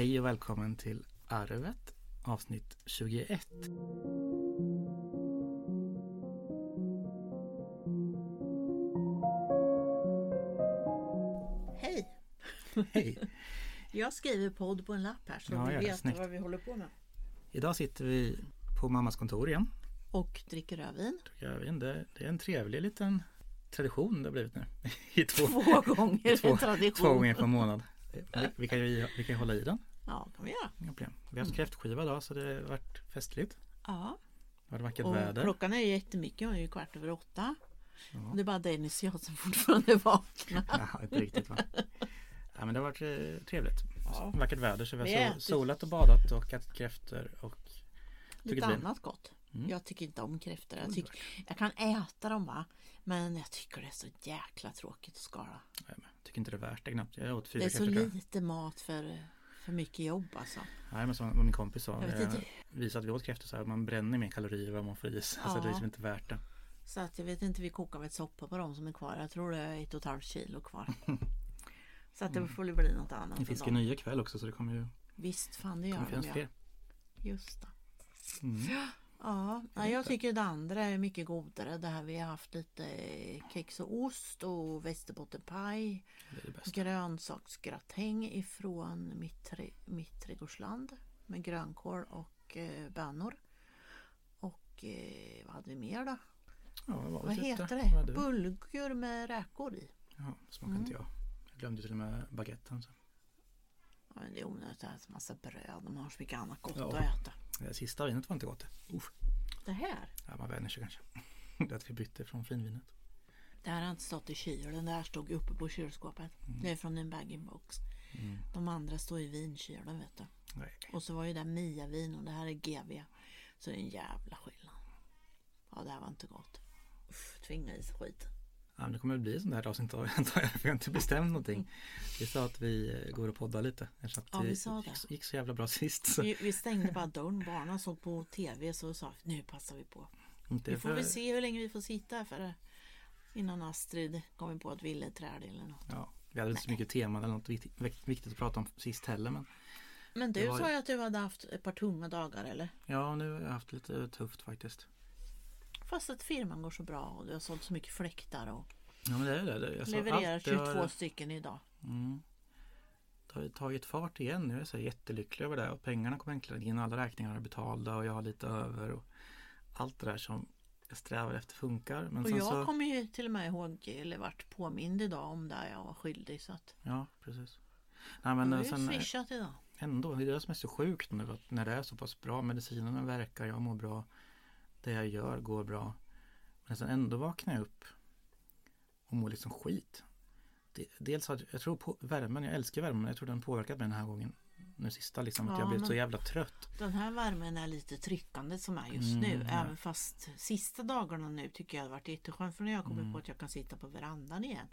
Hej och välkommen till Arvet avsnitt 21. Hej! Hej! Jag skriver podd på en lapp här så Ja, vi det. vet Snyggt. vad vi håller på med. Idag sitter vi på mammas kontor igen. Och dricker rödvin. Vet inte, Det är en trevlig liten tradition det har blivit nu. I två, Två gånger två, tradition. två gånger per månad. Vi, vi, kan ju, vi kan hålla i den. Ja, kan vi göra. Inga problem. Vi har haft kräftskiva idag så det har varit festligt. Ja. Det var vackert Och väder. klockan är jättemycket, hon är ju kvart över åtta. Ja. Det är bara Dennis och jag som fortfarande är vakna. Ja, inte riktigt va. Ja, men det har varit eh, trevligt. Ja. Vackert väder så vi har har solat och badat och ätit kräftor och Lite annat gott. Mm. Jag tycker inte om kräftor. Jag, tycker, jag kan äta dem va. Men jag tycker det är så jäkla tråkigt att skala. Jag tycker inte det är värt det knappt. Jag åt fyra Det är så kräftor lite mat för, för mycket jobb alltså. Nej men som min kompis sa. Eh. Visade att vi åt kräftor så här. Man bränner mer kalorier än vad man får i sig. Alltså Ja. det är liksom inte värt det. Så att jag vet inte, vi kokar väl soppa på dem som är kvar. Jag tror det är ett och ett halvt kilo kvar. Så att det får väl bli något annat. Det finns ju nya kväll också så det kommer ju Visst fan det kommer gör finnas de ja. fler. Just det. Mm. Ja, nej, jag tycker det andra är mycket godare. Det här vi har haft lite eh, kex och ost och västerbottenpaj. Grönsaksgratäng ifrån mitt, mitt trädgårdsland. Med grönkål och eh, bönor. Och eh, vad hade vi mer då? Ja, vad Vad heter Vad det? vi? Bulgur med räkor i. Ja, smakar inte jag. Jag glömde till och med baguetten. Så. Ja, men det är onödigt att äta massa bröd. De har så mycket annat gott Ja. att äta. Det sista vinet var inte gott. Usch. Det här. Ja, man vänjer sig kanske. Det är att vi bytte från finvinet. Det här har inte stått i kylen. Det här stod uppe på kylskåpet. Det är från en bag-in-box. Mm. De andra står i vinkylen vet du. Nej. Och så var ju det Mia-vin och det här är GV. Så det är en jävla skillnad. Ja, det här var inte gott. Uff, tvinga i sig skit. Ja, det kommer att bli sånt här avsnitt antar jag. för Vi har inte bestämt någonting. Vi sa att vi eh, går och poddar lite. Eftersom Ja, vi sa gick, det. gick så jävla bra sist. Vi, vi stängde bara dörren. Barnen såg på TV så sa vi, nu passar vi på. Inte Vi får för- väl se hur länge vi får sitta för innan Astrid kommer på ett villeträd eller något. Ja, vi hade inte så mycket teman eller något viktigt, viktigt att prata om sist heller. Men Men du var sa ju att du hade haft ett par tunga dagar eller? ja, nu har jag haft lite tufft faktiskt. Fast att firman går så bra och du har sålt så mycket fläktar och Ja, men det är det. Alltså, levererar allt det 22 har, stycken idag. mm, det har ju tagit fart igen. Nu är jag så jättelycklig över det. Och pengarna kommer äntligen in. Alla räkningar är betalda och jag har lite över. Och allt det där som jag strävar efter funkar. Men Och sen jag så, kommer ju till och med ihåg, eller vart påmind idag om det jag var skyldig. Så att Ja, precis. Nej, men men du eh, har sen ju eh, swishat idag. ändå, det är det som är så sjukt nu. Att när det är så pass bra, medicinerna verkar, jag mår bra. Det jag gör går bra. Men sen ändå vaknar jag upp och mår liksom skit. Dels har jag tror på värmen, jag älskar värmen, men jag tror den påverkat mig den här gången. Nu sista liksom, att Ja, jag blivit så jävla trött. Den här värmen är lite tryckande som är just Mm, nu. ja. Även fast sista dagarna nu tycker jag har varit jätteskönt. För nu har jag kommit Mm. på att jag kan sitta på verandan igen.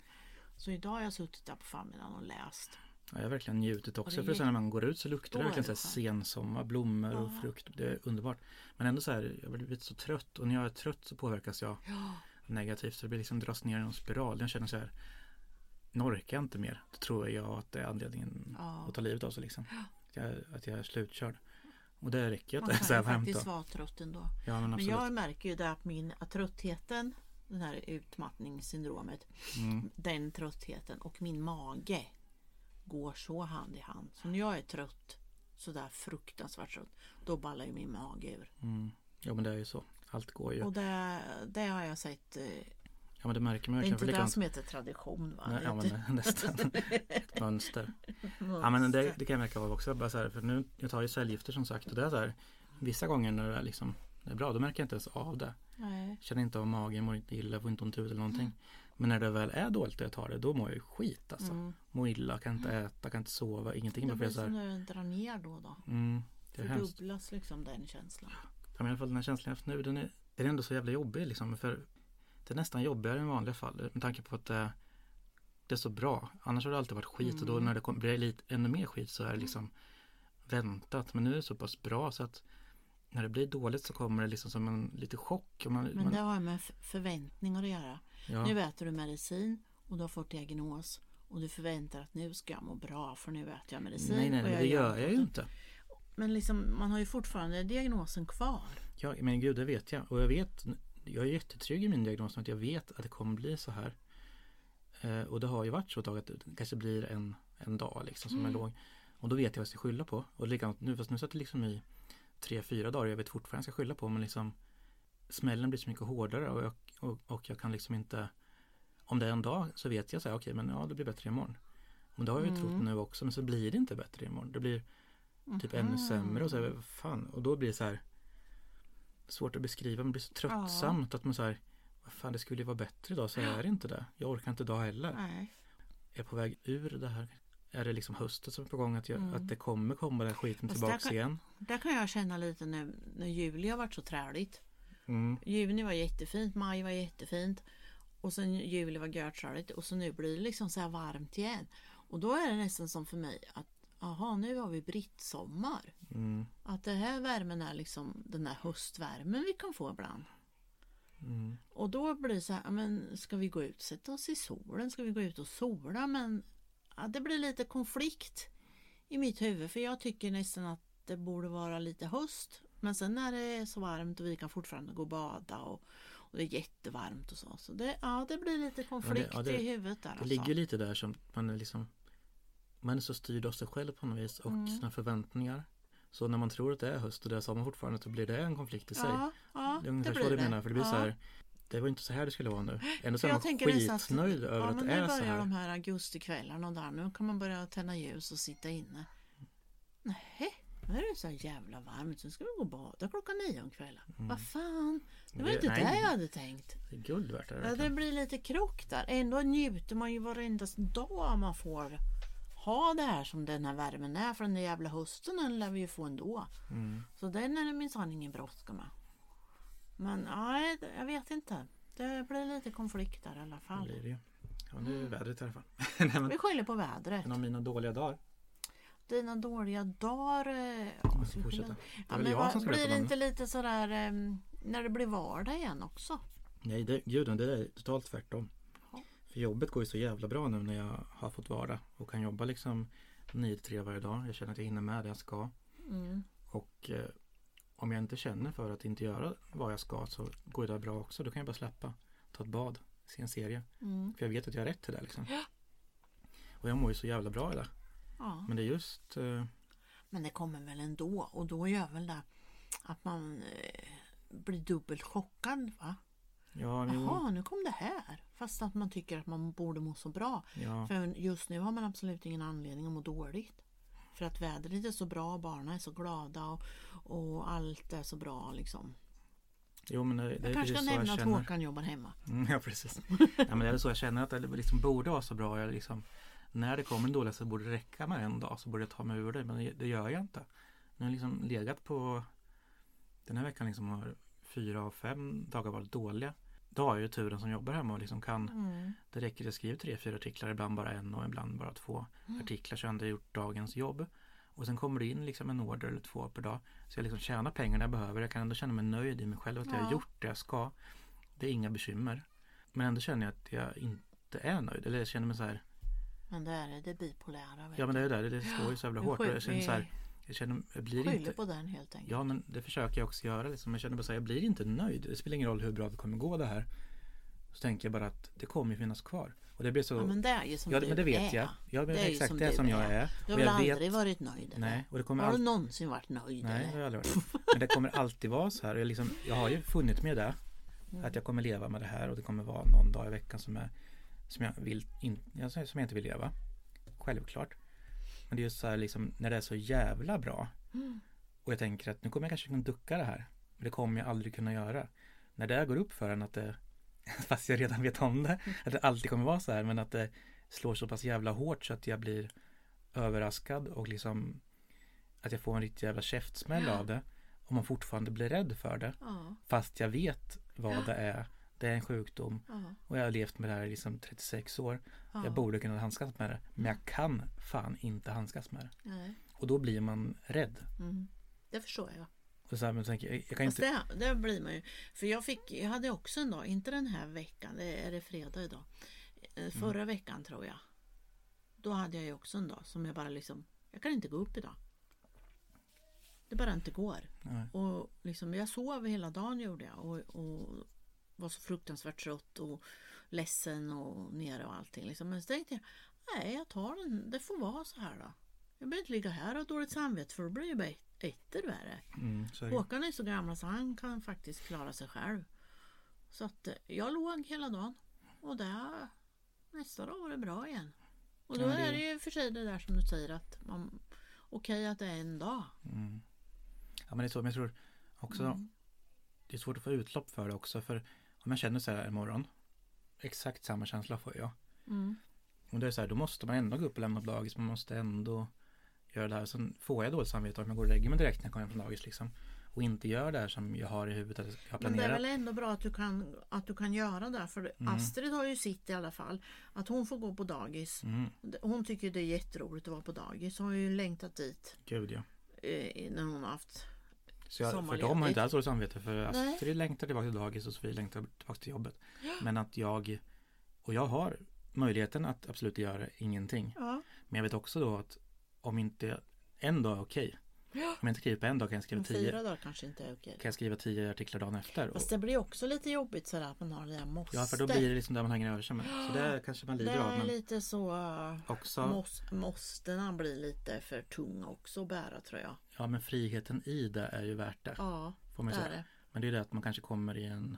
Så idag har jag suttit där på förmiddagen och läst. Ja, jag har verkligen njutit också. För sen när man går ut så luktar det verkligen så här sensommar, blommor och Ja. frukt. Det är underbart. Men ändå så här, jag har blivit så trött. Och när jag är trött så påverkas jag Ja, negativt. Så det blir liksom dras ner i en spiral. Jag känner så här, nu orkar jag inte mer. Då tror jag att det är anledningen Ja. att ta livet av sig liksom. Att jag, att jag är slutkörd. Och det räcker att man kan ju faktiskt vara trött ändå. Ja men Men jag märker ju det att min att tröttheten, den här utmattningssyndromet, Mm. den tröttheten och min mage går så hand i hand. Så när jag är trött, sådär fruktansvärt trött, då ballar ju min mage ur. Mm. Ja men det är ju så. Allt går ju. Och det, det har jag sett, eh, Ja men det märker man det är inte För det likadant- som heter tradition va? Nej, ja, men nästan. Ett mönster. Ja men det, det kan jag märka av också. Bara så här, för nu, jag tar ju cellgifter som sagt. Och det är så här, vissa gånger när det är, liksom, det är bra, då märker jag inte ens av det. Nej. Känner inte av magen, mår inte illa, får inte ont i huvudet eller någonting. Men när det väl är dåligt och jag tar det, då mår jag ju skit alltså. Mm. Mår illa, kan inte äta, kan inte sova, ingenting. Det blir som när det drar ner då och då. mm, det är hemskt. Fördubblas liksom den känslan. Ja, men i alla fall den här känslan jag haft nu, den är, den är ändå så jävla jobbig liksom. För det är nästan jobbigare än vanliga fall. Med tanke på att det, det är så bra. Annars har det alltid varit skit och då Mm. när det kom, blir lite, ännu mer skit så är det liksom väntat. Men nu är det så pass bra så att när det blir dåligt så kommer det liksom som en lite chock. Man, Men man, det har med förväntningar att göra. ja, Nu äter du medicin och du har fått diagnos Och du förväntar att nu ska jag må bra för nu äter jag medicin. Nej, nej, och det gör jag ju inte. Men liksom, man har ju fortfarande diagnosen kvar. Ja, men gud, det vet jag. Och jag vet, jag är jättetrygg i min diagnos att jag vet att det kommer bli så här. Eh, och det har ju varit så ett tag att det kanske blir en, en dag liksom som Mm. är låg. Och då vet jag vad jag ska skylla på. Och likadant nu, fast nu satt det liksom i tre, fyra dagar. Jag vet fortfarande jag ska skylla på men liksom smällen blir så mycket hårdare och jag, och, och jag kan liksom inte om det är en dag så vet jag så här, okej men ja det blir bättre imorgon. Men det har jag ju trott Mm. nu också men så blir det inte bättre imorgon. Det blir typ ännu Mhm. sämre och så här, fan och då blir det så här svårt att beskriva men det blir så tröttsamt att man så här vad fan det skulle ju vara bättre idag så är det inte det. Jag orkar inte idag heller. Nej. Är jag på väg ur det här? Är det liksom hösten som är på gång att, jag, Mm. att det kommer komma den skiten Fast tillbaks där kan- igen? Där kan jag känna lite nu när juli har varit så träligt. Mm. Juni var jättefint, maj var jättefint. Och sen juli var görträligt och så nu blir det liksom så här varmt igen. Och då är det nästan som för mig att Jaha, nu har vi brittsommar. Mm. Att det här värmen är liksom den här höstvärmen vi kan få ibland. Mm. Och då blir det så här, men ska vi gå ut och sätta oss i solen? Ska vi gå ut och sola? Men ja, det blir lite konflikt i mitt huvud för jag tycker nästan att det borde vara lite höst. Men sen när det är så varmt och vi kan fortfarande gå och bada och, och det är jättevarmt och så. Så det, ja, det blir lite konflikt ja, det- i huvudet där. Det Alltså. ligger lite där som man är liksom Man är så styrd av sig själv på något vis och Mm. sina förväntningar. Så när man tror att det är höst och det är sommar fortfarande så blir det en konflikt i sig. ja, ja, det är ungefär blir så det. menar för det blir ja. så här Det var inte så här det skulle vara nu. Ändå så är jag man tänker nästan att- skitnöjd över Ja, att det nu är så börjar här. de här augustikvällarna och där. Nu kan man börja tända ljus och sitta inne. Nej, nu är det så här jävla varmt. Nu ska vi gå och bada klockan nio om kvällen. Vad fan, det var Det- inte nej. det jag hade tänkt. Det är guld värt det Ja, det blir lite krock där. Ändå njuter man ju varenda dag man får ha det här som den här värmen är. För den där jävla hösten den lär vi ju få ändå. Mm. Så den är det minsann ingen brådska med. Men nej, jag vet inte. Det blir lite konflikt där i alla Det fall. blir det ju. Ja, nu är det vädret i alla fall. Nej, men Vi skyller på vädret. en av mina dåliga dagar. Dina dåliga dagar. eh, Ja, Jag fortsätta. Det Ja, men vad, blir det om inte lite sådär em, när det blir vardag igen också? Nej, det, gud, det är totalt tvärtom. Ja. För jobbet går ju så jävla bra nu när jag har fått vara och kan jobba liksom 9 till 3 varje dag. Jag känner att jag hinner med det jag ska. Mm. Och eh, om jag inte känner för att inte göra vad jag ska så går det bra också. Då kan jag bara släppa, ta ett bad, se en serie. Mm. För jag vet att jag har rätt till det liksom. Och jag mår ju så jävla bra i det. Ja. Men det är just eh, Men det kommer väl ändå och då gör väl det att man eh, blir dubbelt chockad va? Ja, jo, Jaha, nu kom det här. Fast att man tycker att man borde må så bra. ja, För just nu har man absolut ingen anledning att må dåligt. För att vädret är så bra, barnen är så glada och, och allt är så bra liksom. jo men det, det Jag kanske ska så jag nämna att känner. Håkan jobbar hemma. Mm, ja, precis. ja, men det är så jag känner att det liksom borde vara så bra. Jag liksom, när det kommer en dålig så borde det räcka med en dag så borde jag ta mig ur det. Men det, det gör jag inte. Nu har jag liksom legat på den här veckan liksom har fyra av fem dagar varit dåliga. Då har jag ju turen som jobbar hemma och liksom kan Mm. Det räcker att jag skriver tre, fyra artiklar, ibland bara en och ibland bara två Mm. artiklar så jag ändå gjort dagens jobb. Och sen kommer det in liksom en order eller två per dag. Så jag liksom tjänar pengarna jag behöver. Jag kan ändå känna mig nöjd i mig själv att jag Ja. har gjort det jag ska. Det är inga bekymmer. Men ändå känner jag att jag inte är nöjd. Eller jag känner mig så här. Men det är det, det bipolära. Ja men det är det. Det står ju så jävla hårt. Och jag känner så här. Jag känner, jag blir Skyller inte. på den helt enkelt. Ja men det försöker jag också göra. Liksom. Jag känner bara så här, jag blir inte nöjd. Det spelar ingen roll hur bra det kommer gå det här. Så tänker jag bara att det kommer finnas kvar. Och det blir så. Ja, men det är ju som Ja, du men det vet är. jag. Ja, men Det är exakt som det är du som jag är. är. Du har väl vet- aldrig varit nöjd? eller? Nej, och det kommer Har du alltid... någonsin varit nöjd? Nej, det har jag aldrig varit. Men det kommer alltid vara så här. Jag, liksom, jag har ju funnit med det. Mm. Att jag kommer leva med det här och det kommer vara någon dag i veckan som, är, som, jag, vill in, som jag inte vill leva. Självklart. Men det är just så här liksom när det är så jävla bra. Mm. Och jag tänker att nu kommer jag kanske kunna ducka det här. Men det kommer jag aldrig kunna göra. När det går upp för en att det, fast jag redan vet om det, att det alltid kommer vara så här. Men att det slår så pass jävla hårt så att jag blir överraskad och liksom att jag får en riktig jävla käftsmäll av det. Och man fortfarande blir rädd för det. Ja, Fast jag vet vad det är. Det är en sjukdom. ja, Och jag har levt med det här i liksom 36 år. ja. Jag borde kunna handskas med det. Men jag kan fan inte handskas med det. Nej. Och då blir man rädd. Mm. Det förstår jag. Och så här, men tänker jag, jag kan inte... det, det blir man ju. För jag, fick, jag hade också en dag, inte den här veckan, det är det fredag idag. Eh, Förra Mm. veckan tror jag. då hade jag ju också en dag som jag bara liksom, jag kan inte gå upp idag. Det bara inte går. Nej. Och liksom, jag sov hela dagen gjorde jag och, och var så fruktansvärt trött och ledsen och nere och allting. Liksom. Men så tänkte jag, nej jag tar den, det får vara så här då. Jag behöver inte ligga här och ha dåligt samvete för då blir det bara ett- etter värre. Mm, det. Håkan är så gammal så han kan faktiskt klara sig själv. Så att eh, jag låg hela dagen och där, nästa dag var det bra igen. Och då Ja, det- är det ju för sig det där som du säger att man okej att det är en dag. Mm. Ja men det är så, men jag tror också Mm. det är svårt att få utlopp för det också för om jag känner så här imorgon exakt samma känsla får jag. Mm. Och det är så här, då måste man ändå gå upp och lämna dagis, man måste ändå göra det här. Sen får jag dåligt samvete om jag går och lägger mig direkt när jag kommer hem från dagis liksom. Och inte gör det här som jag har i huvudet, att jag har Men det är väl ändå bra att du kan, att du kan göra det. För Mm. Astrid har ju sitt i alla fall. Att hon får gå på dagis. Mm, Hon tycker det är jätteroligt att vara på dagis. Hon har ju längtat dit gud ja. eh, när hon har haft Så jag, för Sommarledigt. de har inte alls dåligt samvete för Nej. Astrid längtar tillbaka till dagis och Sofie längtar tillbaka till jobbet. Men att jag, och jag har möjligheten att absolut göra ingenting. Ja, Men jag vet också då att om inte en dag är okej. Ja. Om jag inte skriver på en dag kan jag skriva tio, fyra dagar kanske inte är okej. kan jag skriva tio artiklar dagen efter. Och, Fast det blir också lite jobbigt sådär att man har det där måste. ja, för då blir det liksom där man hänger över sig med. Så det kanske man det lider av. är Men lite så. Också, mås, måstena blir lite för tunga också att bära tror jag. Ja men friheten i det är ju värt det. Ja, Får man det ju är säga. det. Men det är det att man kanske kommer i en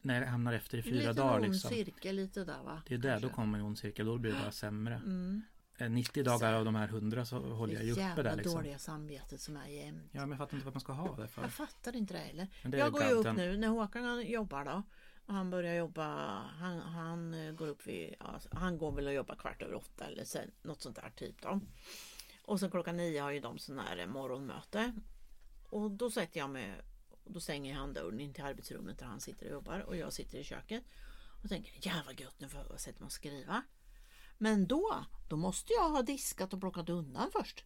när det hamnar efter i Det fyra lite dagar ond liksom. cirkel lite där va? Det är där, då kommer man i ond cirkel. Då blir det bara sämre. Mm. Eh, 90 dagar av de här 100 så håller jag ju Det uppe där liksom. dåliga samvetet som är jämt. Ja men jag fattar inte vad man ska ha det för. Jag fattar inte det heller. Det Jag går ju upp nu när Håkan jobbar då. Och han börjar jobba, han, han eh, går upp vid, ja, han går väl och jobbar kvart över åtta eller sen, något sånt där typ då. Och sen klockan nio har ju de sån här eh, morgonmöte. Och då sätter jag mig, då stänger han dörren in till arbetsrummet där han sitter och jobbar och jag sitter i köket. Och tänker, jävla gött nu får jag sätta mig och skriva. Men då, då måste jag ha diskat och plockat undan först.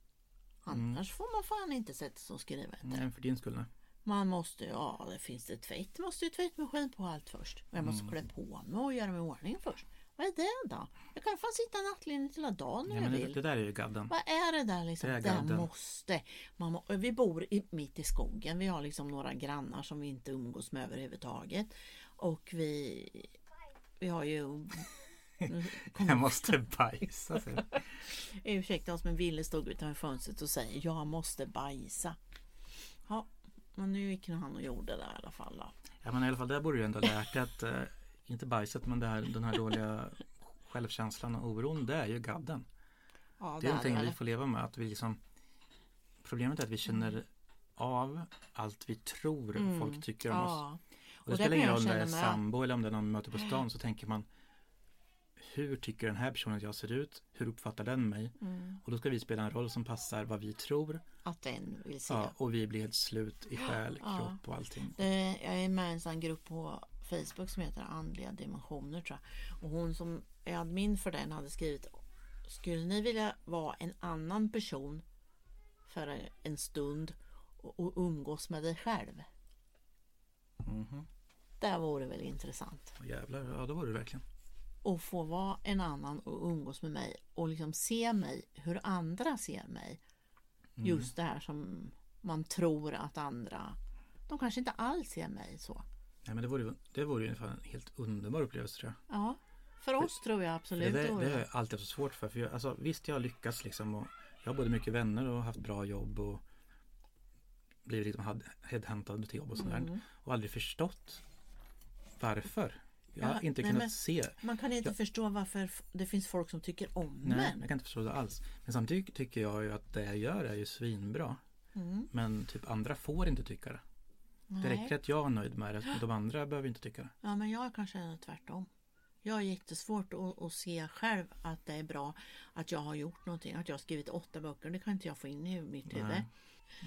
Annars får man fan inte sätta sig och skriva. Nej, för din skull nej. man måste, ja det finns det tvätt, måste ju tvättmaskin på allt först. Och jag måste Mm. klä på mig och göra mig i ordning först. Vad är det då? Jag kan fan sitta nattlinjen hela dagen om Ja, jag det, vill. det där är ju gadden. Vad är det där liksom? Det Det, måste. Man vi bor i, mitt i skogen. Vi har liksom några grannar som vi inte umgås med överhuvudtaget. Och vi, vi har ju... Jag måste bajsa. Ursäkta oss men Ville stod utanför fönstret och säger jag måste bajsa. Ja, men nu gick han och gjorde det i alla fall. Då. Ja men i alla fall där borde du ändå lärt dig att eh, inte bajset men det här, den här dåliga självkänslan och oron det är ju gadden. Ja, Det är någonting väl. vi får leva med att vi liksom Problemet är att vi känner av allt vi tror Mm. folk tycker om oss. Ja, Och det Och det spelar ingen roll om det är med. sambo eller om det är någon man möter på stan så tänker man Hur tycker den här personen att jag ser ut? Hur uppfattar den mig? mm, Och då ska vi spela en roll som passar vad vi tror. att den vill se. Ja, och vi blir helt slut i själ, Ja. kropp och allting. Det, jag är med i en sån grupp på Facebook som heter Andliga dimensioner tror jag. Och hon som är admin för den hade skrivit Skulle ni vilja vara en annan person för en stund och, och umgås med dig själv? Mhm. Det vore väl intressant. Jävlar, ja då var det verkligen. Och få vara en annan och umgås med mig och liksom se mig hur andra ser mig. Mm. Just det här som man tror att andra de kanske inte alls ser mig så. Nej men det vore, det vore ju en helt underbar upplevelse tror jag. Ja, för oss tror jag För absolut det, det det, har jag alltid haft så svårt för. för jag, alltså, visst jag har lyckats liksom och jag har både mycket vänner och haft bra jobb och blivit liksom headhuntad till jobb och sådär. Mm. Och aldrig förstått varför. Jag har Ja, inte nej, kunnat men- se. Man kan inte Ja. förstå varför det finns folk som tycker om Nej, män. jag kan inte förstå det alls. Men samtidigt tycker jag ju att det jag gör är ju svinbra. Mm. Men typ andra får inte tycka det. Det räcker att jag är nöjd med det. De andra behöver inte tycka det. Ja, men jag kanske är tvärtom. Jag har jättesvårt att, att se själv att det är bra att jag har gjort någonting. Att jag har skrivit åtta böcker. Det kan inte jag få in i mitt huvud. Nej.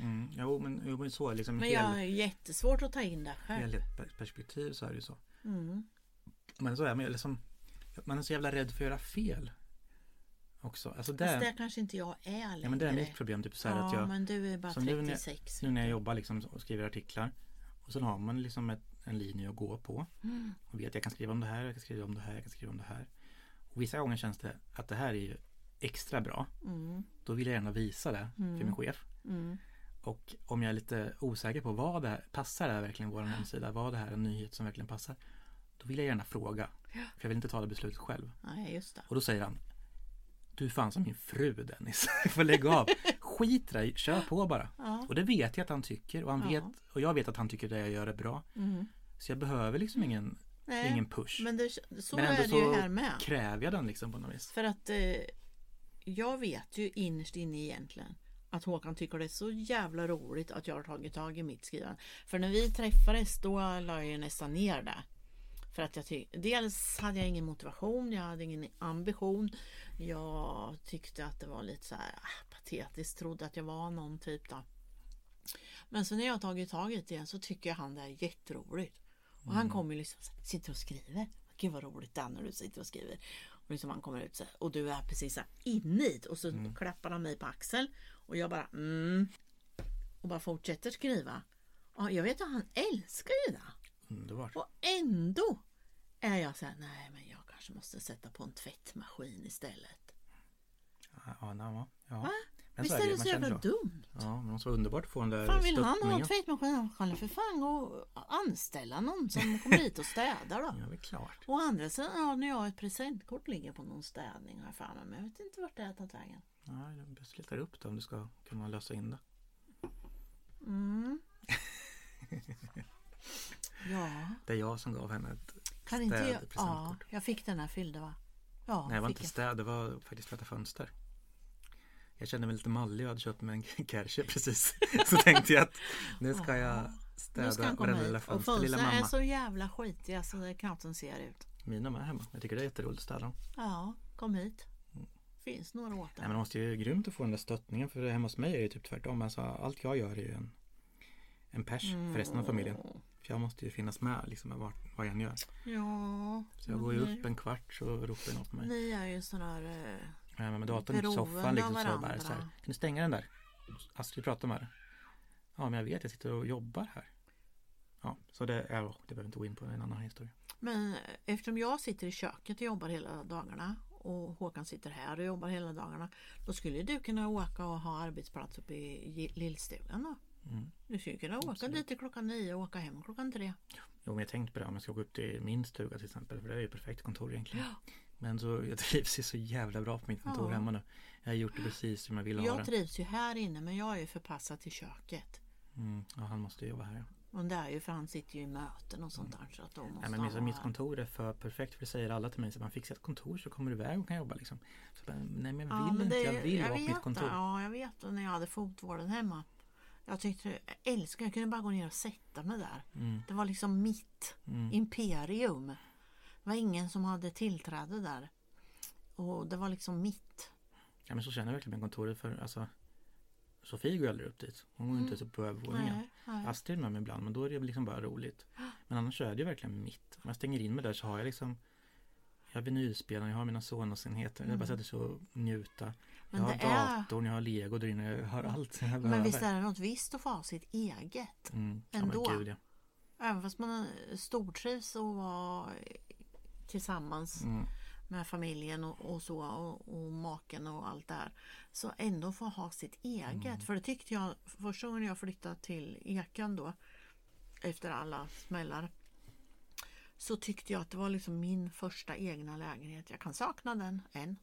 Mm, jo, men, jo, men så liksom Men hel, jag har jättesvårt att ta in det själv. helhetsperspektiv så är det ju så. Mm. Men så är man liksom, man är så jävla rädd för att göra fel. Också. Alltså det, Fast det kanske inte jag är längre. ja, men det är mitt problem. Typ så ja, att jag, men du är bara som nu när jag- 36. nu när jag jobbar liksom och skriver artiklar. Och så har man liksom ett, en linje att gå på. Mm. Och vet jag kan skriva om det här, jag kan skriva om det här, jag kan skriva om det här. Och vissa gånger känns det att det här är ju extra bra. Mm. Då vill jag gärna visa det för min chef. Mm. Och om jag är lite osäker på vad det här, passar det här verkligen vår hemsida? Vad det här är en nyhet som verkligen passar? Då vill jag gärna fråga. För jag vill inte ta det beslutet själv. Nej, just det. Och då säger han Du är fan som min fru Dennis. Får lägga av. Skit dig, kör på bara. Ja. Och det vet jag att han tycker. Och, han vet, och jag vet att han tycker det jag gör är bra. Mm. Så jag behöver liksom ingen, Nej, ingen push. men det, så Men ändå är det ju så här med. kräver jag den liksom på något vis. För att eh, jag vet ju innerst inne egentligen att Håkan tycker det är så jävla roligt att jag har tagit tag i mitt skrivande. För när vi träffades då la jag ju nästan ner det. För att jag tyckte, dels hade jag ingen motivation, jag hade ingen ambition. Jag tyckte att det var lite så här ah, patetiskt, trodde att jag var någon typ då. Men sen när jag har tagit tag i det så tycker jag han det är jätteroligt. Och han kommer liksom så sitter och skriver. Gud vad roligt det är när du sitter och skriver. Och liksom han kommer ut så och du är precis så här inne i det. Och så klappar han mig på axeln. Och jag bara mm. Och bara fortsätter skriva. Och jag vet att han älskar ju det. Underbart. Och ändå är jag så här, nej men jag kanske måste sätta på en tvättmaskin istället. Ja, ja, ja. Va? Men Visst är det så jävla dumt? Ja, men det vara underbart att få den där Fan vill han ha en stöttningen. tvättmaskin? Han kan för fan gå och anställa någon som kommer hit och städar då. Ja, det är klart. Å andra sidan, ja, när jag har ett presentkort ligger på någon städning har jag för mig, men jag vet inte vart det har tagit vägen. Jag bäst letar upp det om du ska kunna lösa in det. Mm. Ja, Det är jag som gav henne ett kan inte jag... Ja, jag fick den här fyllde va? Ja, Nej, det var inte städ, det var faktiskt tvätta fönster. Jag kände mig lite mallig och hade köpt mig en Kärche precis. Så tänkte jag att nu ska jag städa varenda lilla fönster. Lilla fönstren är mamma. så jävla skitiga så det knappt som ser ut. Mina med hemma. Jag tycker det är jätteroligt att städa dem. Ja, kom hit. Finns några åt Nej, det. men det måste ju grymt att få den där stöttningen för hemma hos mig är det typ tvärtom. Alltså, allt jag gör är ju en, en pers för resten av familjen. För jag måste ju finnas med liksom med vad, jag än gör. Ja, Så jag går ju upp en kvart så ropar någon på mig. Ni är ju sådana där... eh, Jag är med datorn i soffan liksom så bara så här, Kan du stänga den där? Astrid pratar med dig. Ja men jag vet, jag sitter och jobbar här. Ja, så det, är, det behöver inte gå in på, det en annan historia. Men eftersom jag sitter i köket och jobbar hela dagarna och Håkan sitter här och jobbar hela dagarna. Då skulle du kunna åka och ha arbetsplats uppe i lillstugan då. Mm. Du skulle kunna åka Absolut. dit till klockan nio och åka hem klockan tre. Jo men jag tänkte på det om jag ska gå upp till min stuga till exempel. För det är ju perfekt kontor egentligen. Men så, jag trivs ju så jävla bra på mitt kontor Ja. hemma nu. Jag har gjort det precis som jag ville ha Jag det. trivs ju här inne men jag är ju förpassad till köket. Mm. Ja, han måste jobba här ja. Och det är ju för han sitter ju i möten och sånt där så att då måste Nej, men han mitt, kontor är för perfekt för det säger alla till mig. Så man fixar ett kontor så kommer du iväg och kan jobba liksom. Så jag bara, nej men jag Ja, vill men inte, jag vill vara på mitt kontor. Ja, jag vet och när jag hade fotvården hemma. Jag tyckte, jag älskar, jag kunde bara gå ner och sätta mig där. Mm. Det var liksom mitt Mm. imperium. Var ingen som hade tillträde där. Och det var liksom mitt. Ja men så känner jag verkligen med kontoret för alltså Sofie går aldrig upp dit. Hon går inte ens upp på övervåningen. Mm. Nej, nej. Astrid är med mig ibland men då är det liksom bara roligt. Men annars så är det ju verkligen mitt. Om jag stänger in mig där så har jag liksom Jag har vinylspelaren, jag har mina Sonos-enheter. Jag bara sätter sig och njuta. Mm. Men jag har är- datorn, jag har lego där inne. Jag har allt jag. Men visst är det något visst att få ha sitt eget. mm. ja, ändå? men gud ja. Även fast man stortrivs och vara tillsammans Mm. med familjen och, och så och, och maken och allt det här. Så ändå få ha sitt eget. Mm. För det tyckte jag första gången jag flyttade till Ekan då. Efter alla smällar. Så tyckte jag att det var liksom min första egna lägenhet. Jag kan sakna den än.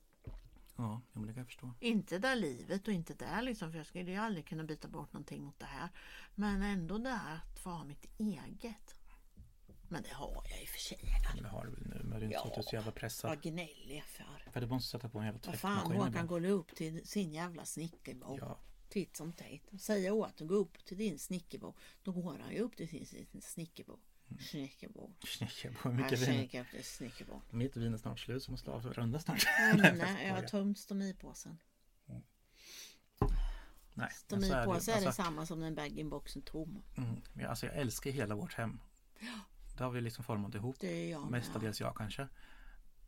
Ja, men det kan jag förstå. Inte där livet och inte där liksom. För jag skulle ju aldrig kunna byta bort någonting mot det här. Men ändå där att få ha mitt eget. Men det har jag i och för sig. Men det har du väl nu. Men du är inte är så jävla pressad. Vad gnällig jag är för. För du måste sätta på en jävla Vad fan tvättmaskin Håkan går upp till sin jävla snickerbo. Ja, Titt som tätt. Säger åt att gå upp till din snickerbo. Då går han ju upp till sin, snickerbo. Snickerbo. jag på Han mycket vin. snickerbo. Mitt vin är snart slut så måste avrunda snart. Nej, nej, jag har tömt stomipåsen. Nej, är det ju. Stomipåse är Alltså, detsamma som när bag-in-boxen tom. Mm, alltså jag älskar hela vårt hem. Det har vi liksom format ihop. Det är jag. Mestadels jag kanske.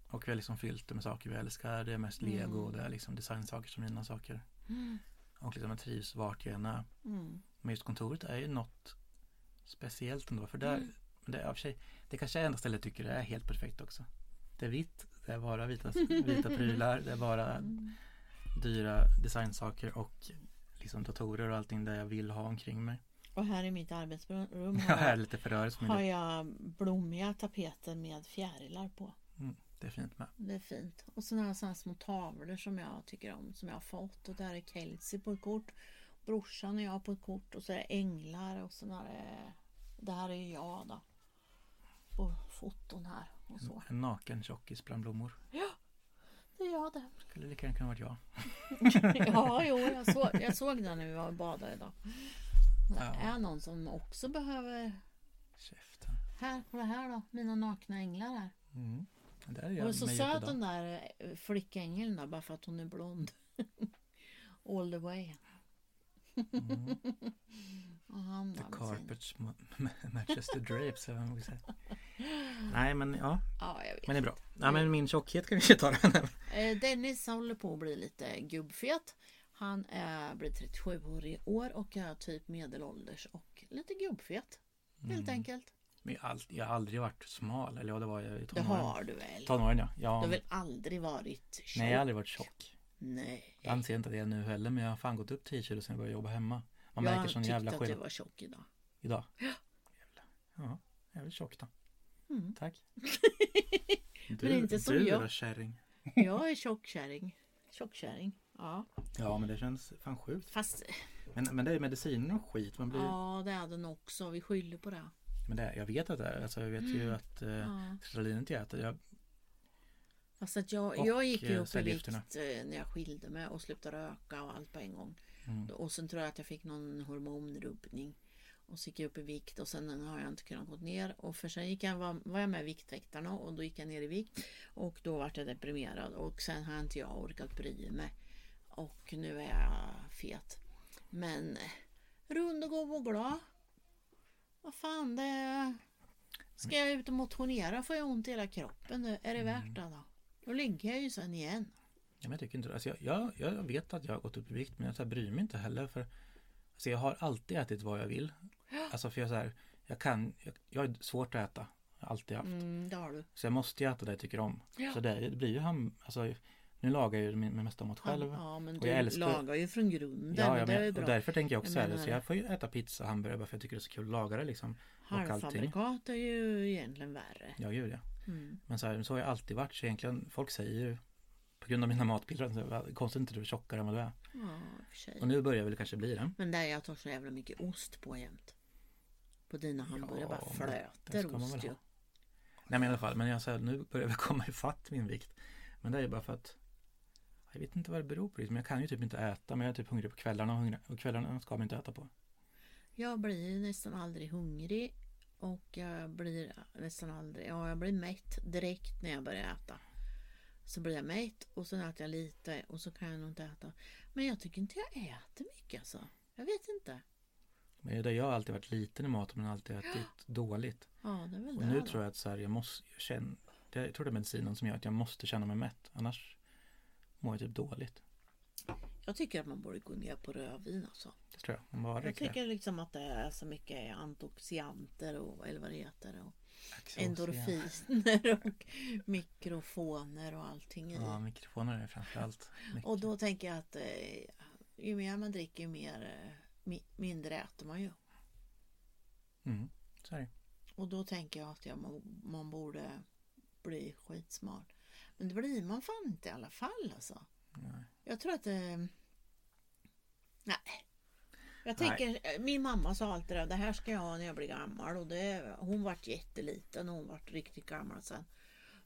Och vi har liksom fyllt det med saker vi älskar. Det är mest lego och det är liksom designsaker som mina saker. Mm. Och liksom jag trivs vart jag än är. Mm. Men just kontoret är ju något speciellt ändå. För där, Mm. det är sig, det kanske är enda stället jag tycker det är helt perfekt också. Det är vitt, det Det är bara vita, vita prylar. Det är bara Mm. dyra designsaker och liksom datorer och allting där jag vill ha omkring mig. Och här i mitt arbetsrum Jag har jag, lite förrörelse har jag blommiga tapeter med fjärilar på. Mm, det är fint med. Det är fint. Och sen har jag här små tavlor som jag tycker om, som jag har fått. Och där är Kelsey på ett kort. Brorsan och jag på ett kort. Och så är det änglar och sen är det... Det här är ju jag då. Och foton här och så. En naken tjockis bland blommor. Det är jag det. Skulle lika gärna kunna varit jag. Ja, jo, jag såg, jag såg det när vi var och badade idag. Det Ja. är någon som också behöver... Käften. Här, kolla här då. Mina nakna änglar här. Mm. Där är så söt den där eh, flickängeln då, bara för att hon är blond. All the way. Mm. Han The carpets ma- matches the drapes. man säga. Nej men ja, Ja, men det är bra. Ja, men min tjockhet kan vi ta den. Eh, Dennis håller på att bli lite gubbfet. Han är, blir 37 år i år och är typ medelålders och lite gubbfet. Helt Mm. enkelt. Men jag har ald- jag har aldrig varit smal. Eller ja, det var jag i Det tonåren. har du väl? Tonåren ja. Du ja. har väl aldrig varit tjock? Nej jag har aldrig varit tjock. Nej. Jag anser inte det är nu heller men jag har fan gått upp 10 kilo sen jag började jobba hemma. Man jag märker sån tyckte jävla att du skillnad var tjock idag. idag. Ja, jag är väl tjock då. Mm. Tack. Men inte som du jag. då kärring. Jag är tjockkärring. Tjockkärring. Ja. Ja men det känns fan sjukt. Fast Men, men det är mediciner och skit. Man blir... ja, det är den också. Vi skyller på det. Men det, jag vet att det är. Alltså, jag vet ju att eh, Ja. jag äter. Jag, Fast att jag, Och, jag gick ju eh, upp i vikt eh, när jag skilde mig och slutade röka och allt på en gång. Mm. Och sen tror jag att jag fick någon hormonrubbning. Och så gick jag upp i vikt och sen har jag inte kunnat gå ner. Och för sen gick jag, var, var jag med Viktväktarna och då gick jag ner i vikt. Och då vart jag deprimerad och sen har inte jag orkat bry mig. Och nu är jag fet. Men eh, rund och god och glad. Vad fan det... Ska jag ut och motionera får jag ont i hela kroppen. Är det värt det då? Då ligger jag ju sen igen. Ja, men jag tycker inte. Alltså jag, jag, jag vet att jag har gått upp i vikt men jag så här bryr mig inte heller för alltså jag har alltid ätit vad jag vill. Alltså för jag så här, jag kan, jag, jag har svårt att äta. Alltid haft. Mm, det har du. Så jag måste äta det jag tycker om. Ja. Så det, det blir ju ham, alltså nu lagar jag ju min, mesta mat själv. Ja, men Och du jag älskar- lagar ju från grunden. Ja, ja men, och därför tänker jag också Jag så här, menar så jag får ju äta pizza och hamburgare bara för jag tycker det är så kul att laga det liksom. Halvfabrikat är ju egentligen värre. Ja, gud ja. Mm. Men så, här, så har jag alltid varit. Så egentligen, folk säger ju på grund av mina matbilder, konstigt inte du är tjockare än vad du är. Ja, för sig. Och nu börjar jag väl kanske bli det. Men där jag tar så jävla mycket ost på jämt. På dina hamburgare bara men det flöter ost väl ju. ha. Nej men i alla fall, men jag säger nu börjar jag komma ifatt min vikt. Men det är ju bara för att jag vet inte vad det beror på. liksom. Jag kan ju typ inte äta, men jag är typ hungrig på kvällarna och, hungrig, och kvällarna ska man inte äta på. Jag blir nästan aldrig hungrig. Och jag blir nästan aldrig, ja jag blir mätt direkt när jag börjar äta. Så blir jag mätt och sen äter jag lite och så kan jag nog inte äta. Men jag tycker inte jag äter mycket alltså. Jag vet inte. Men det, jag har alltid varit liten i maten men alltid ätit dåligt. Ja det är väl Och det nu då. tror jag att så här, jag måste jag känna, det, jag tror det är medicinen som gör att jag måste känna mig mätt. Annars mår typ dåligt. Jag tycker att man borde gå ner på rödvin alltså. Det tror jag. Bara Jag tycker liksom att det är så mycket antioxidanter och eller vad det heter. Och endorfiner och mikrofoner och allting i. Ja, mikrofoner är framförallt. mycket. Och då tänker jag att eh, ju mer man dricker ju mer, eh, mi, mindre äter man ju. Mm, så är det. Och då tänker jag att jag, man, man borde bli skitsmart. Men det blir man fan inte i alla fall alltså. Nej. Jag tror att det... Nej. Jag tänker, eh, min mamma sa alltid det, det här ska jag ha när jag blir gammal. Och det, hon vart jätteliten och hon vart riktigt gammal sen.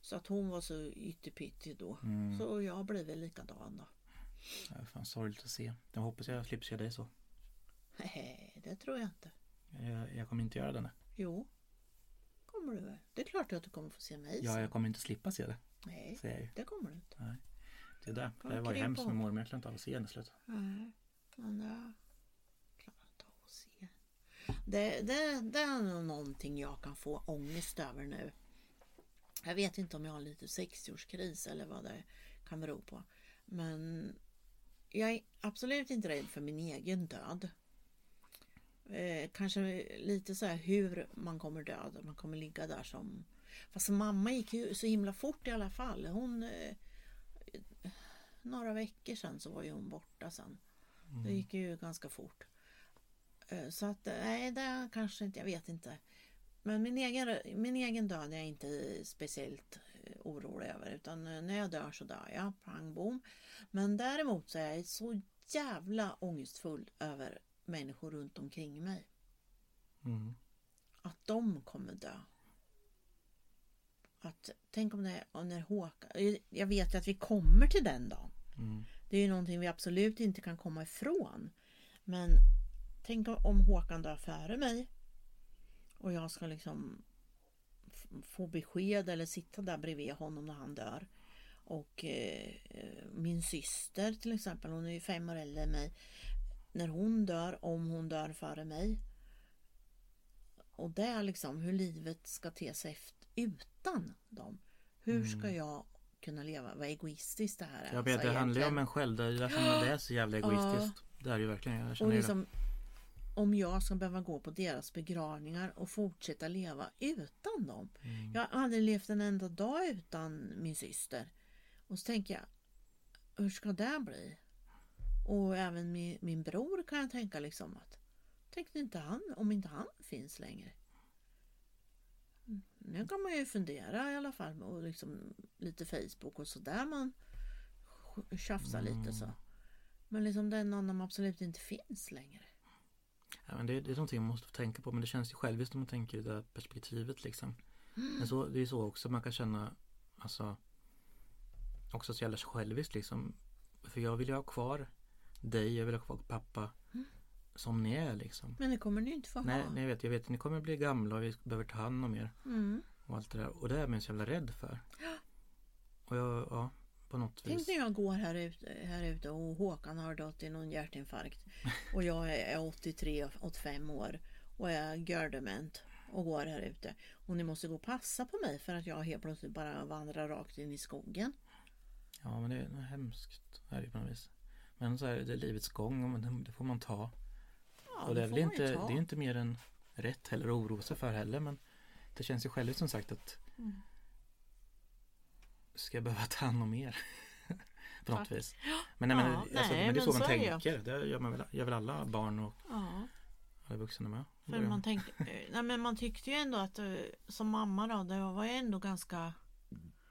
Så att hon var så yttepyttig då. Mm. Så jag blir väl likadan då. Det är fan sorgligt att se. Jag hoppas jag slipper se dig så. Nej, det tror jag inte. Jag, jag kommer inte göra det. nej. Jo, kommer du väl? Det är klart att du kommer få se mig Ja, sen. jag kommer inte slippa se det. Nej, Säger det kommer du inte. Nej. Det är det. Det var ju hemskt med mormor. Jag klarar inte av att se henne slut. Nej, men jag klarar inte av att se. Det, det, det är nog någonting jag kan få ångest över nu. Jag vet inte om jag har lite 60-årskris eller vad det kan bero på. Men jag är absolut inte rädd för min egen död. Eh, kanske lite så här hur man kommer dö. Man kommer ligga där som... Fast mamma gick ju så himla fort i alla fall. Hon... Eh, några veckor sedan så var ju hon borta sen. Det Mm. gick ju ganska fort. Eh, Så att nej, det kanske inte, jag vet inte. Men min egen, min egen död är jag inte speciellt eh, orolig över. Utan eh, när jag dör så dör jag. Pang bom. Men däremot så är jag så jävla ångestfull över människor runt omkring mig. Mm. Att de kommer dö. Att, tänk om det är när Håkan... jag- vet ju att vi kommer till den dagen. Mm. Det är ju någonting vi absolut inte kan komma ifrån. Men tänk om Håkan dör före mig. Och jag ska liksom få besked eller sitta där bredvid honom när han dör. Och eh, min syster till exempel, hon är ju fem år äldre än mig. När hon dör, om hon dör före mig. Och det är liksom hur livet ska te sig efter, utan dem. Hur ska jag kunna leva? Vad egoistiskt det här är. Jag vet, alltså, det handlar ju om en själv. Det är därför det är så jävla egoistiskt. Det är ju verkligen. Jag Och det. liksom, om jag ska behöva gå på deras begravningar och fortsätta leva utan dem. Mm. Jag har aldrig levt en enda dag utan min syster. Och så tänker jag, hur ska det bli? Och även min, min bror kan jag tänka liksom att, tänkte inte han, om inte han finns längre. Mm, Nu kan man ju fundera i alla fall och liksom lite Facebook och sådär man tjafsar lite så. Men liksom det är någon som absolut inte finns längre. Ja, men det, det är någonting man måste tänka på men det känns ju själviskt om man tänker i det här perspektivet liksom. Mm. Men så, det är så också man kan känna alltså också så jävla själviskt liksom. För jag vill ju ha kvar dig, jag vill ha kvar pappa som ni är liksom. Men det kommer ni inte få Nej, ha. nej jag vet, jag vet, ni kommer bli gamla och vi behöver ta hand om er Mm. och allt det där. Och det är jag så jävla rädd för. Och jag, ja, på något Tänk vis. när jag går här ute, här ute och Håkan har dött i någon hjärtinfarkt. Och jag är 83, 85 år och är gördement och går här ute. Och ni måste gå och passa på mig för att jag helt plötsligt bara vandrar rakt in i skogen. Ja men det är hemskt är det på något vis. Men så är det, det livets gång och det, det får man ta. Och det är väl inte, det är inte mer än rätt heller att oroa sig för heller men det känns ju självt som sagt att Mm. ska jag behöva ta hand om er? på något Tack. vis. Men, nej, men, Ja, alltså, nej, men det är så men man så tänker. Det gör, man väl, gör väl alla barn och Ja, alla vuxna med. för man tänkte, eh, nej men man tyckte ju ändå att eh, som mamma då, det var ju ändå ganska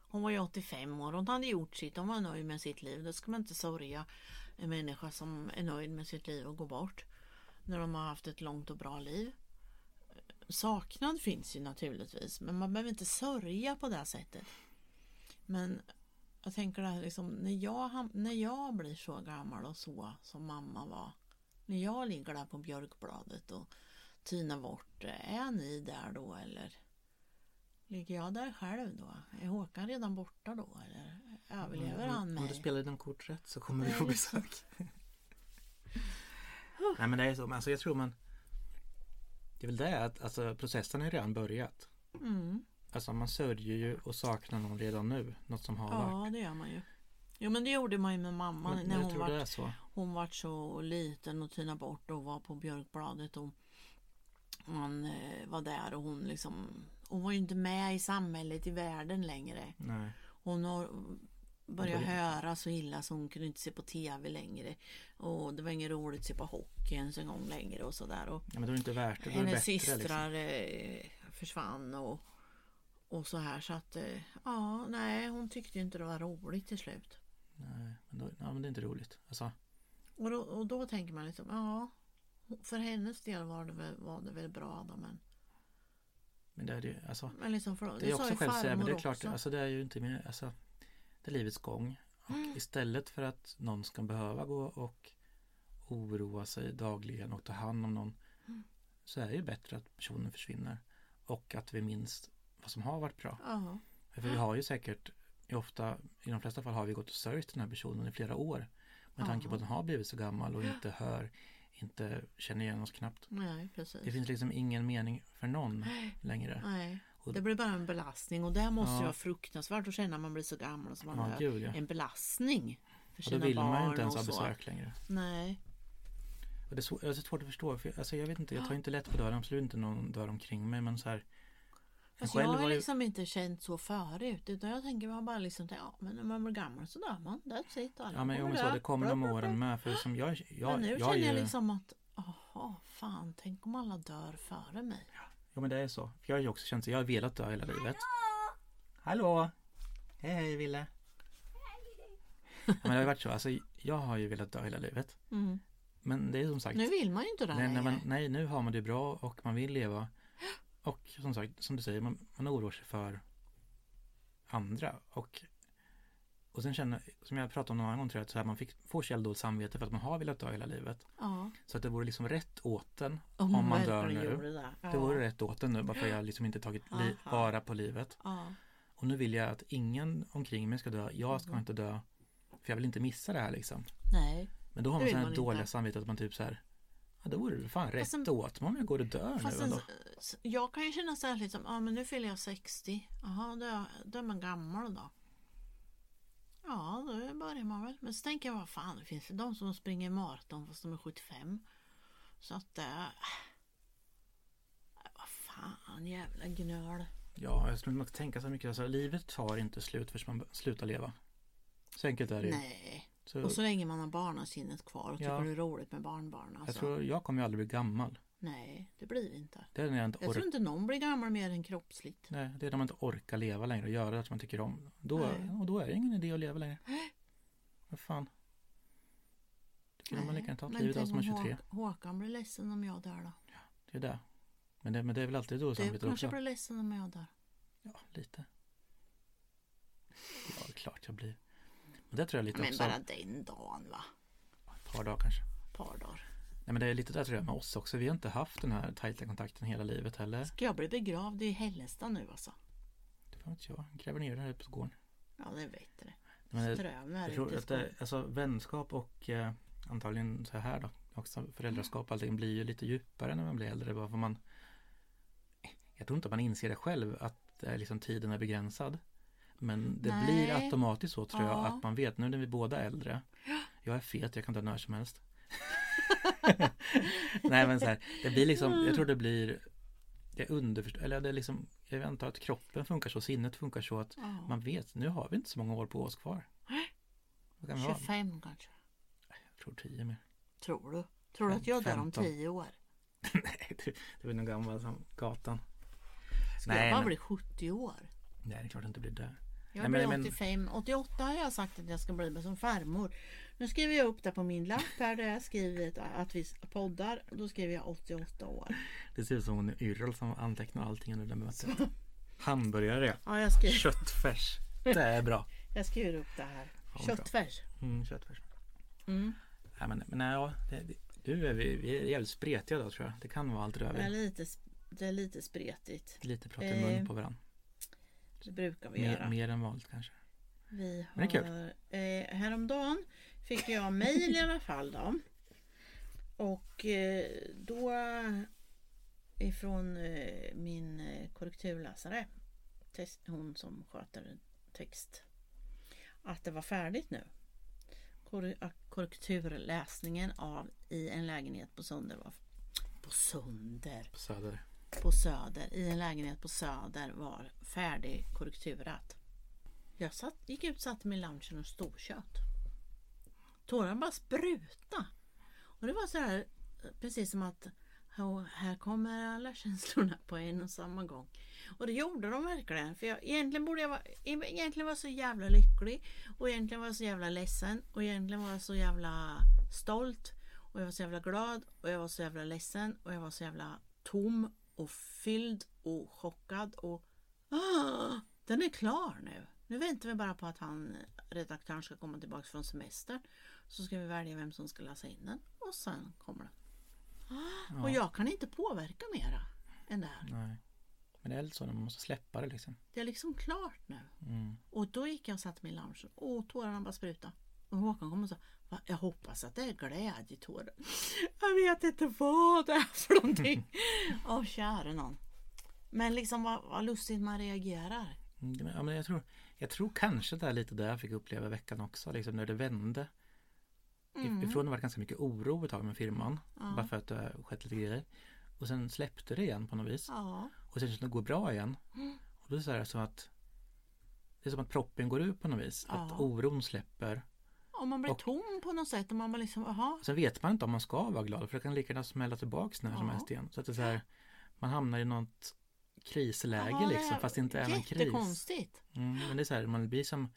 Hon var ju 85 år, hon hade gjort sitt, hon var nöjd med sitt liv. Det ska man inte sörja en människa som är nöjd med sitt liv och går bort. När de har haft ett långt och bra liv. Saknad finns ju naturligtvis, men man behöver inte sörja på det sättet. Men jag tänker det här liksom, när jag, när jag blir så gammal och så som mamma var. När jag ligger där på björkbladet och tynar bort, är ni där då eller? Ligger jag där själv då? Är Håkan redan borta då eller överlever han Om du mig? spelar dina kort rätt så kommer Nej, få besök. Nej men det är så, men alltså jag tror man Det är väl det att alltså, processen har redan börjat. Mm. Alltså man sörjer ju och saknar någon redan nu. Något som har varit. Ja, det gör man ju. Jo men det gjorde man ju med mamma Men när hon var så. Hon var så liten och tynade bort och var på Björkbladet och han eh, var där och hon liksom Hon var ju inte med i samhället i världen längre. Nej. Hon har började- höra så illa så hon kunde inte se på tv längre. Och det var inget roligt att se på hockey ens en gång längre och sådär. Och Ja, men det är inte värt det. Är det hennes liksom. systrar eh, försvann och, och så här så att eh, ja, nej hon tyckte inte det var roligt till slut. Nej, men, då, ja, men det är inte roligt. Alltså, Och då, och då tänker man liksom, ja, för hennes del var det väl, var det väl bra då, men, men det är ju, alltså. men liksom för, Det är sa också självsägande, men det är klart, också. alltså det är ju inte mer, alltså Är livets gång. Och Mm. istället för att någon ska behöva gå och oroa sig dagligen och ta hand om någon Mm. så är det ju bättre att personen försvinner och att vi minns vad som har varit bra. Ja, För vi har ju säkert, i ofta, i de flesta fall har vi gått och sörjt den här personen i flera år. Med tanke på att den har blivit så gammal och inte hör, inte känner igen oss knappt. nej precis. Det finns liksom ingen mening för någon längre. Nej, Och- det blir bara en belastning och det måste Ja. ju vara fruktansvärt att känna när man blir så gammal som man Ja, är. gud ja. En belastning för Och då sina vill barn man ju inte ens och ha så. besök längre. Nej, Och det är så, det är så svårt att förstå. För, alltså, jag vet inte, jag tar inte lätt på dörren. Absolut inte någon dörr omkring mig. Men så här, själv jag har ju- liksom inte känt så förut utan jag tänker man bara liksom ja men när man blir gammal så dör man. That's it. Alla Ja men, jo, men så, det kommer de åren med. För som jag, jag, Men nu jag, känner jag ju- liksom att Jaha, fan tänk om alla dör före mig. Jo men det är så. För jag har ju också känt att jag har velat dö hela livet. Hallå! Hej hej Ville! Ja, men det har ju varit så. Alltså, jag har ju velat dö hela livet. Mm. Men det är som sagt. Nu vill man ju inte det nej, nej, man, nej, nu har man det bra och man vill leva. Och som sagt, som du säger, man, man oroar sig för andra. Och, och sen känner, som jag pratade om någon annan gång tror jag, att så här, man fick, får källdåligt samvete för att man har velat dö hela livet. Ja. Så att det vore liksom rätt åt den. Om, Om man dör nu, Det, ja. Det vore rätt åt den nu bara för att jag liksom inte tagit li, vara på livet. Ja. Och nu vill jag att ingen omkring mig ska dö. Jag ska Mm. inte dö. För jag vill inte missa det här liksom. Nej. Men då har Det man så här dåliga samvete att man typ så här. Ja då vore det fan rätt sen- åt mig om jag går och dör nu ändå. jag kan ju känna så här liksom, ja men nu fyller jag 60. Jaha, då, då är man gammal då. Ja, då börjar man väl. Men så tänker jag, vad fan, det finns ju de som springer maraton fast de är 75. Så att, äh, äh, vad fan, jävla gnöl. Ja, jag skulle nog tänka så mycket. Alltså, livet tar inte slut förrän man slutar leva. Så enkelt är det ju. Nej. Så Och så länge man har barnasinnet kvar och tycker Ja. det är roligt med barnbarn. Alltså. Jag tror jag kommer ju aldrig bli gammal. Nej, det blir vi inte. Det är när jag inte Jag tror inte någon blir gammal mer än kroppsligt. Nej, det är när man inte orkar leva längre och göra det som man tycker om. Då, Nej. och då är det ingen idé att leva längre. Vad fan. Då kunde man lika gärna ta Men livet av som man om 23. Håk- Håkan blir ledsen om jag dör då. Det är det. Men det, men det är väl alltid dåligt Du samvete kanske också. blir ledsen om jag dör. Ja, lite. Ja, det är klart jag blir. Men det tror jag lite Men också. bara den dagen va? Ett par dagar kanske. Ett par dagar. Nej men det är lite där tror jag med oss också. Vi har inte haft den här tajta kontakten hela livet heller. Ska jag bli begravd i Hällestad nu alltså? Det var inte jag. Gräver ner den här på gården. Ja det vet du. Men är jag tror att det, alltså vänskap och eh, antagligen så här då. Också föräldraskap och allting blir ju lite djupare när man blir äldre. Bara för man Jag tror inte man inser det själv att eh, liksom tiden är begränsad. Men det Nej. blir automatiskt så tror jag Ja. att man vet nu när vi båda är äldre. Jag är fet, jag kan dö när som helst. Nej men så här, det blir liksom, jag tror det blir det är underförstått, eller det är liksom Jag antar att kroppen funkar så, sinnet funkar så att Ja. man vet, nu har vi inte så många år på oss kvar. Kan vi ha? 25 kanske. Jag tror 10 mer. Tror du? Tror du att jag dör om 15. 10 år? Nej, du, du är nog gammal som gatan. Ska Nej, jag bara men- bli 70 år? Nej, det är klart det inte blir det. Jag Nej, blir men- men- 85. 88 har jag sagt att jag ska bli som farmor. Nu skriver jag upp det på min lapp här där jag skrivit att vi poddar. Då skriver jag 88 år. Det ser ut som hon är Yrrol som antecknar allting under det mötet. Hamburgare, Ja, jag skriver, köttfärs. Det är bra. jag skriver upp det här. Köttfärs. Mm, köttfärs. Mm. Nej, men, men nej, ja, det, det, du är, vi, vi är jävligt spretiga då tror jag. Det kan vara allt det där. Det är lite, det är lite spretigt. Lite pratar i mun Eh, på varandra. Det brukar vi Mer, göra. mer än vanligt kanske. Vi Men det är har, eh, häromdagen fick jag mejl i alla fall då. Och eh, då ifrån eh, min eh, korrekturläsare, hon som sköter text, att det var färdigt nu. Korrekturläsningen av I en lägenhet på Sönder var på Sönder På Söder. på Söder, i en lägenhet på Söder var färdig korrekturat. Jag satt, gick ut, satte mig i loungen och storkött. Tårarna bara spruta. Och det var så här, precis som att här kommer alla känslorna på en och samma gång. Och det gjorde de verkligen. För jag, egentligen borde jag vara, egentligen var jag så jävla lycklig. Och egentligen var jag så jävla ledsen. Och egentligen var jag så jävla stolt. Och jag var så jävla glad. Och jag var så jävla ledsen. Och jag var så jävla tom och fylld och chockad. Och ah, den är klar nu. Nu väntar vi bara på att han, redaktören ska komma tillbaka från semestern. Så ska vi välja vem som ska läsa in den. Och sen kommer den. Och jag kan inte påverka mera än det här. Nej. Men det är så man måste släppa det liksom. Det är liksom klart nu. Mm. Och då gick jag och satte mig i loungen och tårarna bara spruta. Och Håkan kom och sa "Va, Jag hoppas att det är glädjetårar. Jag vet inte vad det är för någonting. Åh käre någon. Men liksom vad, vad lustigt man reagerar. Mm, Ja, men jag, tror, jag tror kanske det är lite det jag fick uppleva i veckan också. Liksom när det vände. Mm. Ifrån det var ganska mycket oro ett tag med firman. Ja. Bara för att det har skett lite grejer. Och sen släppte det igen på något vis. Ja, Och sen känns det går bra igen. Mm. Och då är det så, här, så att det är som att proppen går ut på något vis. Att Ja. oron släpper. Om man blir Och- tom på något sätt och man bara liksom, jaha. Sen vet man inte om man ska vara glad för det kan lika gärna smälla tillbaks när som Ja. helst igen. Så att det är så här, man hamnar i något krisläge det liksom fast det inte är någon kris. Jättekonstigt. Mm, men det är så här, man blir som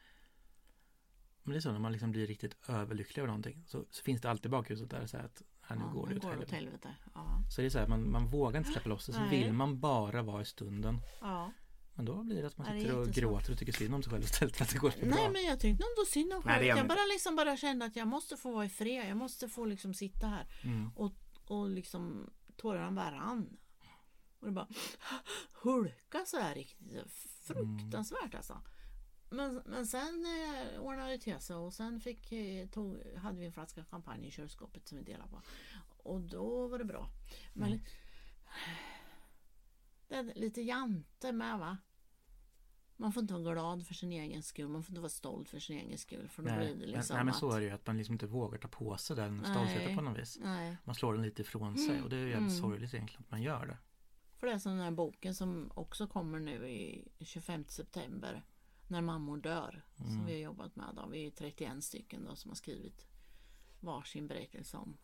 men det är så när man liksom blir riktigt överlycklig över någonting så, så finns det alltid bakhuset där så här att här, nu Ja, går det åt går åt helvete. helvete. Ja. Så det är så här, man, man vågar inte släppa loss det så Nej. vill man bara vara i stunden. ja. Men då blir det att man sitter och gråter och tycker synd om sig själv istället för att det går så bra. Nej men jag tyckte ändå synd om Nej, det själv. gör Jag bara liksom bara kände att jag måste få vara i fred. Jag måste få liksom sitta här Mm. och, och liksom tårarna bara rann. Och det bara hulka så här riktigt. Fruktansvärt alltså. Men, men sen eh, ordnade det till sig och sen fick, eh, tog, hade vi en flaska champagne i kylskåpet som vi delade på. Och då var det bra. Men Mm. det är lite jante med va? Man får inte vara glad för sin egen skull. Man får inte vara stolt för sin egen skull. För då Nej, blir det liksom nej men att, så är det ju att man liksom inte vågar ta på sig den stoltheten på något vis. Nej, Man slår den lite ifrån sig och det är ju jävligt Mm. sorgligt egentligen att man gör det. för det är som den här boken som också kommer nu i 25 september. När mammor dör. Som Mm. vi har jobbat med. Då. Vi är 31 stycken då som har skrivit varsin berättelse om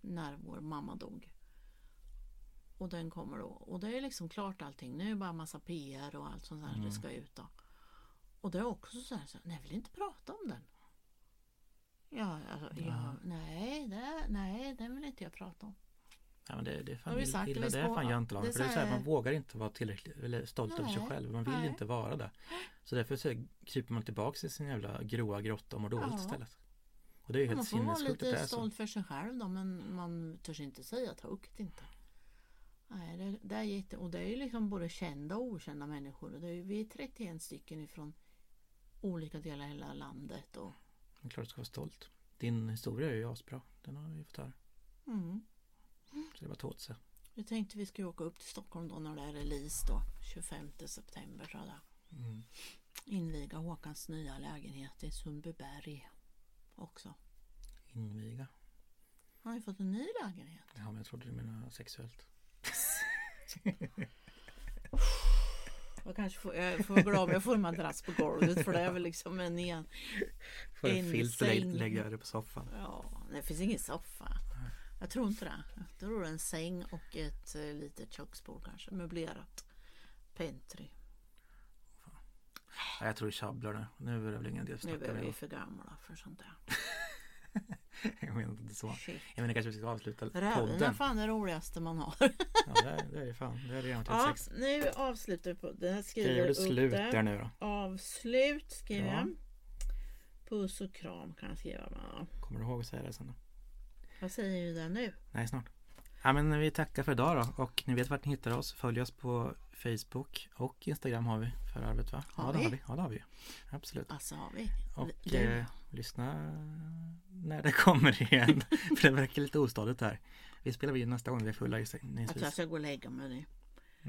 när vår mamma dog. Och den kommer då. Och det är liksom klart allting. Nu är det bara massa PR och allt sånt där Mm. det ska ut då. Och det är också så här, så, nej jag vill inte prata om den. Ja, alltså, ja. nej, det, nej, den vill inte jag prata om. Ja, men det, det är fan illa, sagt, illa det är fan jantelag. det är För det är så här, man vågar inte vara tillräckligt eller stolt över sig själv. Man vill nej. inte vara det. Så därför så kryper man tillbaks i sin jävla gråa grotta och mår dåligt Ja. istället. Och det är ju Man helt får vara sinnessjukt att det lite är så. stolt för sig själv då men man törs inte säga högt inte. Nej, det, det är jätte, och det är ju liksom både kända och okända människor. Och det är ju, vi är 31 stycken ifrån olika delar av hela landet. Och, Det är klart du ska vara stolt. Din historia är ju asbra. Den har vi fått höra. mm. Så det var ta åt sig. Vi tänkte vi skulle åka upp till Stockholm då när det är release då. 25 september tror jag. Mm. Inviga Håkans nya lägenhet i Sundbyberg också. Inviga. Han har ju fått en ny lägenhet. Ja, men jag trodde du menade sexuellt. Jag kanske får, jag får vara glad om jag får en madrass på golvet för det är väl liksom en igen. Får en En filt och lägga det på soffan. Ja, det finns ingen soffa. Jag tror inte det. Jag tror det är en säng och ett eh, litet köksbord kanske. Möblerat. Pentry. Ja, jag tror du tjabblar nu. Nu är det väl ingen idé att Nu snacka är vi för gamla för sånt där. Jag menar inte så. Shit. Jag menar kanske vi ska avsluta Räven är podden. fan det roligaste man har. Ja, det är, det är det fan. Det är redan Ja, 36. nu avslutar vi det. Jag skriver Skriver du slut det. där nu då? Avslut skriver Ja. jag. Puss och kram kan jag skriva. med. Kommer du ihåg att säga det sen då? Vad säger du där nu? Nej, snart. Ja, men vi tackar för idag då. Och ni vet vart ni hittar oss. Följ oss på Facebook och Instagram har vi för arvet va? Har ja, det vi? har vi. Ja, det har vi. Absolut. Alltså har vi. Och Du. eh, lyssna när det kommer igen. för det verkar lite ostadigt här. Vi spelar in nästa gång vi är fulla Jag tror jag gissningsvis. ska gå och lägga mig nu.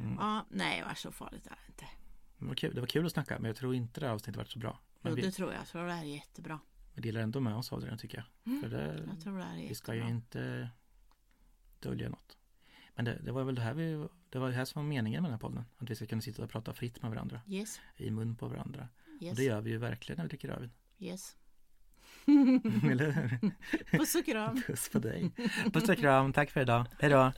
Mm. Ja, nej, vad så farligt är det inte. Det, var kul. det var kul att snacka men jag tror inte det här avsnittet varit så bra. Men Jo, vi, det tror jag. Jag tror det här är jättebra. Vi delar ändå med oss av det tycker jag. För det, Jag tror det är vi ska ju inte dölja något. Men det, det var väl det här vi, det var det här som var meningen med den här podden. Att vi ska kunna sitta och prata fritt med varandra. Yes, I mun på varandra. Och yes, det gör vi ju verkligen när vi dricker rödvin. yes. Eller hur? Puss och kram. Puss på dig. Puss och kram. Tack för idag. Hej då.